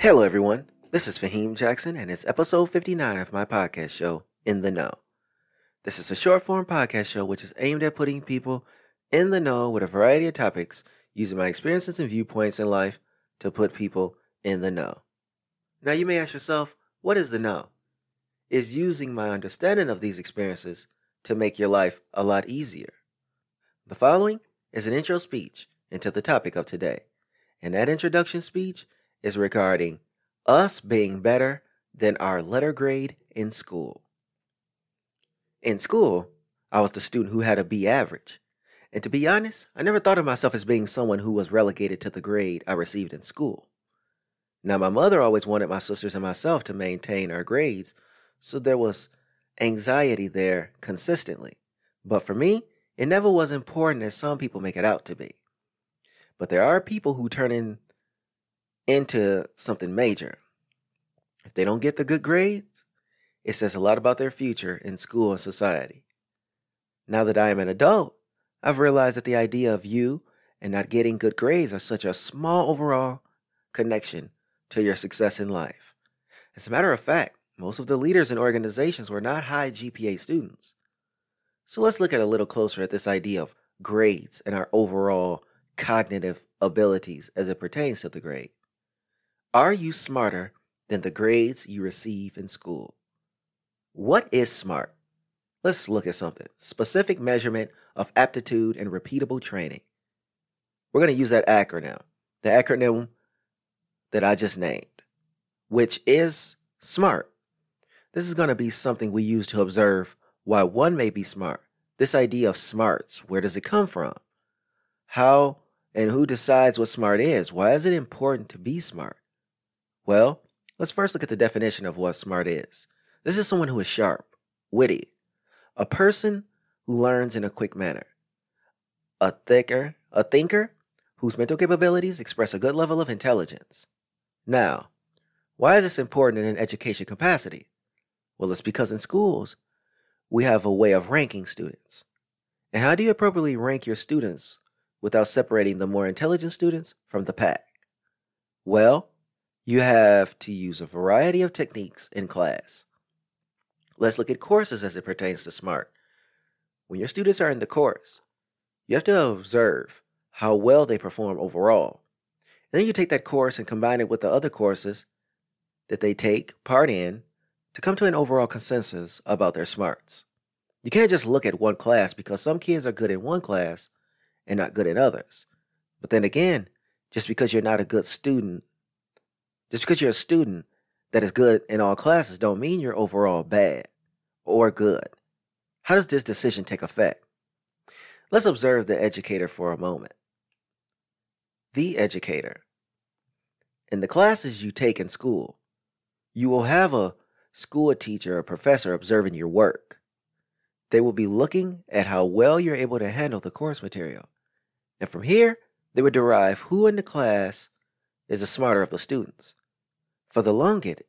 Hello, everyone. This is Faheem Jackson, and it's episode 59 of my podcast show, In the Know. This is a short form podcast show which is aimed at putting people in the know with a variety of topics using my experiences and viewpoints in life to put people in the know. Now, you may ask yourself, what is the know? Is using my understanding of these experiences to make your life a lot easier. The following is an intro speech into the topic of today, and that introduction speech is regarding us being better than our letter grade in school. In school, I was the student who had a B average. And to be honest, I never thought of myself as being someone who was relegated to the grade I received in school. Now, my mother always wanted my sisters and myself to maintain our grades, so there was anxiety there consistently. But for me, it never was important as some people make it out to be. But there are people who turn in into something major. If they don't get the good grades, it says a lot about their future in school and society. Now that I am an adult, I've realized that the idea of you and not getting good grades are such a small overall connection to your success in life. As a matter of fact, most of the leaders in organizations were not high GPA students. So let's look at a little closer at this idea of grades and our overall cognitive abilities as it pertains to the grade. Are you smarter than the grades you receive in school? What is SMART? Let's look at something specific measurement of aptitude and repeatable training. We're going to use that acronym, the acronym that I just named, which is SMART. This is going to be something we use to observe why one may be smart. This idea of smarts, where does it come from? How and who decides what smart is? Why is it important to be smart? Well, let's first look at the definition of what smart is. This is someone who is sharp, witty, a person who learns in a quick manner, a thicker, a thinker whose mental capabilities express a good level of intelligence. Now, why is this important in an education capacity? Well, it's because in schools, we have a way of ranking students. And how do you appropriately rank your students without separating the more intelligent students from the pack? Well, you have to use a variety of techniques in class. Let's look at courses as it pertains to SMART. When your students are in the course, you have to observe how well they perform overall. And then you take that course and combine it with the other courses that they take part in to come to an overall consensus about their smarts. You can't just look at one class because some kids are good in one class and not good in others. But then again, just because you're not a good student just because you're a student that is good in all classes don't mean you're overall bad or good. How does this decision take effect? Let's observe the educator for a moment. The educator. In the classes you take in school, you will have a school teacher or professor observing your work. They will be looking at how well you're able to handle the course material. And from here, they would derive who in the class is the smarter of the students. For the longest,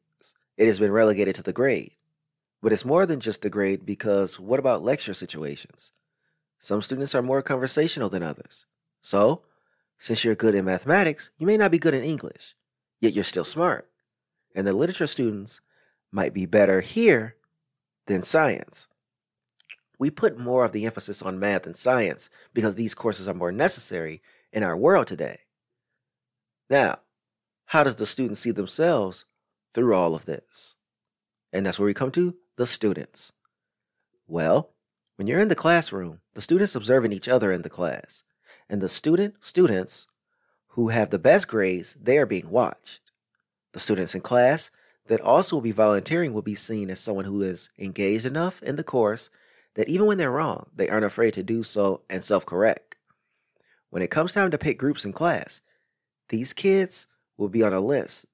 it has been relegated to the grade. But it's more than just the grade because what about lecture situations? Some students are more conversational than others. So, since you're good in mathematics, you may not be good in English, yet you're still smart. And the literature students might be better here than science. We put more of the emphasis on math and science because these courses are more necessary in our world today. Now, how does the student see themselves through all of this? And that's where we come to the students. Well, when you're in the classroom, the students observing each other in the class, and the student students who have the best grades, they are being watched. The students in class that also will be volunteering will be seen as someone who is engaged enough in the course that even when they're wrong, they aren't afraid to do so and self correct. When it comes time to pick groups in class, these kids will be on a list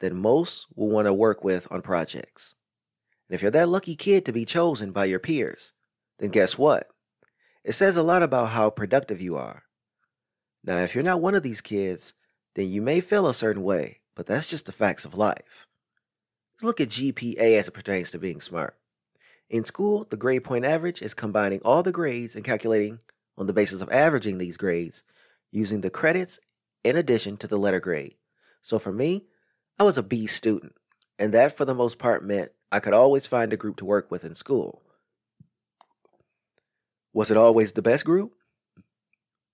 that most will want to work with on projects. And if you're that lucky kid to be chosen by your peers, then guess what? It says a lot about how productive you are. Now, if you're not one of these kids, then you may feel a certain way, but that's just the facts of life. Let's look at GPA as it pertains to being smart. In school, the grade point average is combining all the grades and calculating on the basis of averaging these grades using the credits in addition to the letter grade. So for me, I was a B student, and that for the most part meant I could always find a group to work with in school. Was it always the best group?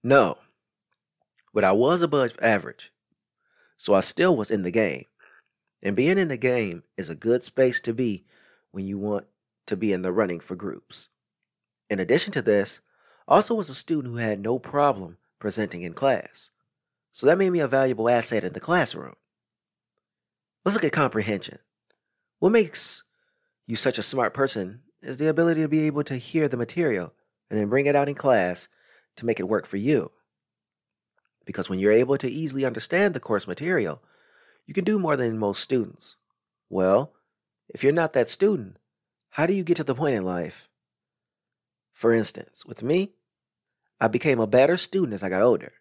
No, but I was above average, so I still was in the game. And being in the game is a good space to be when you want to be in the running for groups. In addition to this, also was a student who had no problem presenting in class. So that made me a valuable asset in the classroom. Let's look at comprehension. What makes you such a smart person is the ability to be able to hear the material and then bring it out in class to make it work for you. Because when you're able to easily understand the course material, you can do more than most students. Well, if you're not that student, how do you get to the point in life? For instance, with me, I became a better student as I got older.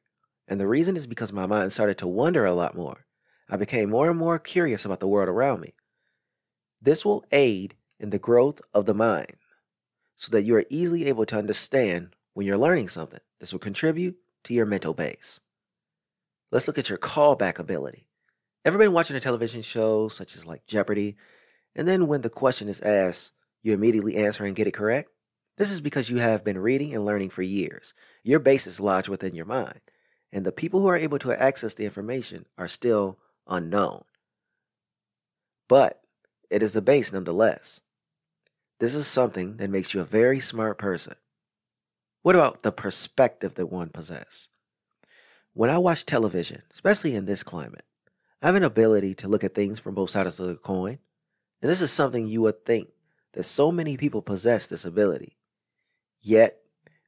And the reason is because my mind started to wonder a lot more. I became more and more curious about the world around me. This will aid in the growth of the mind so that you are easily able to understand when you're learning something. This will contribute to your mental base. Let's look at your callback ability. Ever been watching a television show such as like Jeopardy, and then when the question is asked, you immediately answer and get it correct? This is because you have been reading and learning for years. Your base is lodged within your mind, and the people who are able to access the information are still unknown. But it is a base nonetheless. This is something that makes you a very smart person. What about the perspective that one possesses? When I watch television, especially in this climate, I have an ability to look at things from both sides of the coin. And this is something you would think that so many people possess this ability. Yet,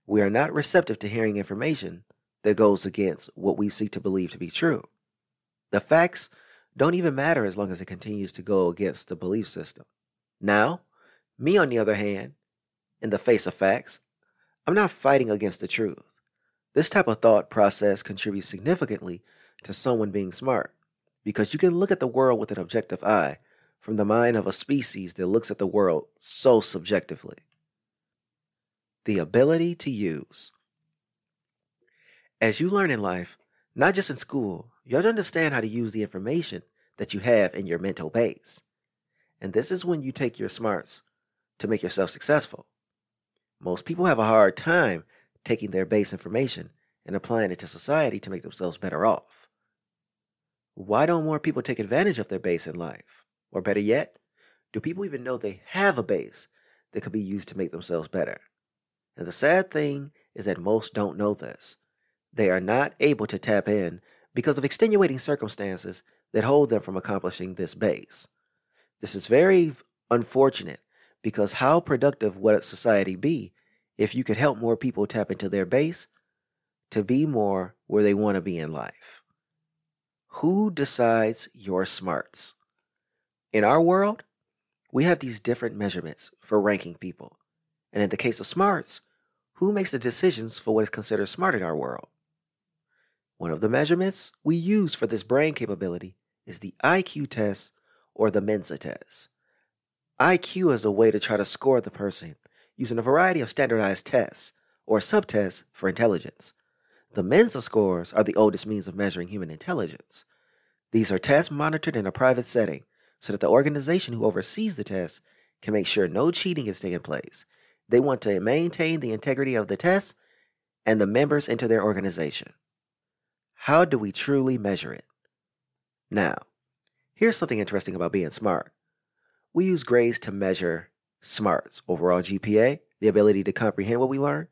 we are not receptive to hearing information that goes against what we seek to believe to be true. The facts don't even matter as long as it continues to go against the belief system. Now, me on the other hand, in the face of facts, I'm not fighting against the truth. This type of thought process contributes significantly to someone being smart because you can look at the world with an objective eye from the mind of a species that looks at the world so subjectively. The ability to use. As you learn in life, not just in school, you have to understand how to use the information that you have in your mental base. And this is when you take your smarts to make yourself successful. Most people have a hard time taking their base information and applying it to society to make themselves better off. Why don't more people take advantage of their base in life? Or better yet, do people even know they have a base that could be used to make themselves better? And the sad thing is that most don't know this. They are not able to tap in because of extenuating circumstances that hold them from accomplishing this base. This is very unfortunate because how productive would society be if you could help more people tap into their base to be more where they want to be in life. Who decides your smarts? In our world, we have these different measurements for ranking people. And in the case of smarts, who makes the decisions for what is considered smart in our world? One of the measurements we use for this brain capability is the IQ test or the Mensa test. IQ is a way to try to score the person using a variety of standardized tests or subtests for intelligence. The Mensa scores are the oldest means of measuring human intelligence. These are tests monitored in a private setting so that the organization who oversees the test can make sure no cheating is taking place. They want to maintain the integrity of the test and the members into their organization. How do we truly measure it? Now, here's something interesting about being smart. We use grades to measure smarts, overall GPA, the ability to comprehend what we learn,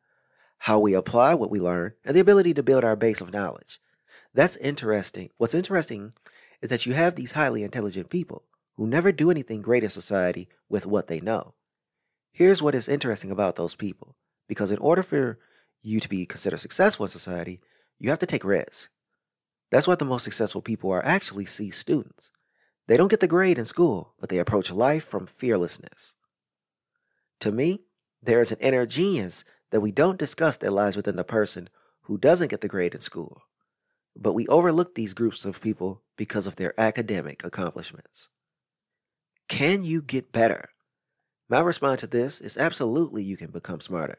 how we apply what we learn, and the ability to build our base of knowledge. That's interesting. What's interesting is that you have these highly intelligent people who never do anything great in society with what they know. Here's what is interesting about those people because in order for you to be considered successful in society, you have to take risks. That's why the most successful people are actually C students. They don't get the grade in school, but they approach life from fearlessness. To me, there is an inner genius that we don't discuss that lies within the person who doesn't get the grade in school. But we overlook these groups of people because of their academic accomplishments. Can you get better? My response to this is absolutely you can become smarter.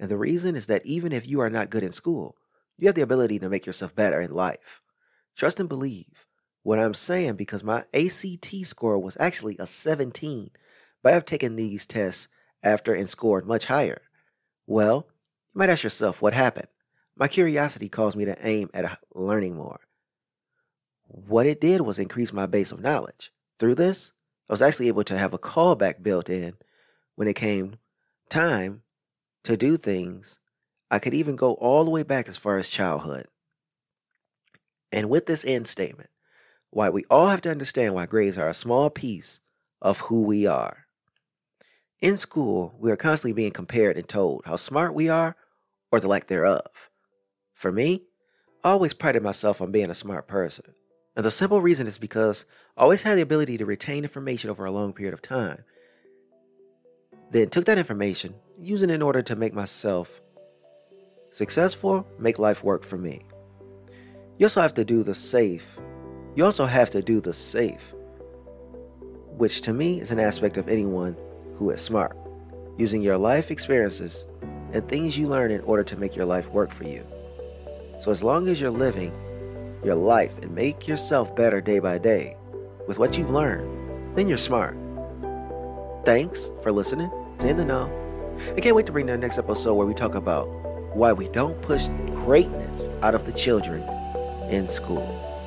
And the reason is that even if you are not good in school, you have the ability to make yourself better in life. Trust and believe. what I'm saying because my ACT score was actually a 17, but I've taken these tests after and scored much higher. Well, you might ask yourself what happened. My curiosity caused me to aim at learning more. What it did was increase my base of knowledge. Through this, I was actually able to have a callback built in when it came time to do things. I could even go all the way back as far as childhood. And with this end statement, why we all have to understand why grades are a small piece of who we are. In school, we are constantly being compared and told how smart we are or the lack thereof. For me, I always prided myself on being a smart person. And the simple reason is because I always had the ability to retain information over a long period of time. Then took that information, using it in order to make myself successful, make life work for me. You also have to do the safe. You also have to do the safe, which to me is an aspect of anyone who is smart, using your life experiences and things you learn in order to make your life work for you. So, as long as you're living your life and make yourself better day by day with what you've learned, then you're smart. Thanks for listening to In the Know. I can't wait to bring the next episode where we talk about why we don't push greatness out of the children in school.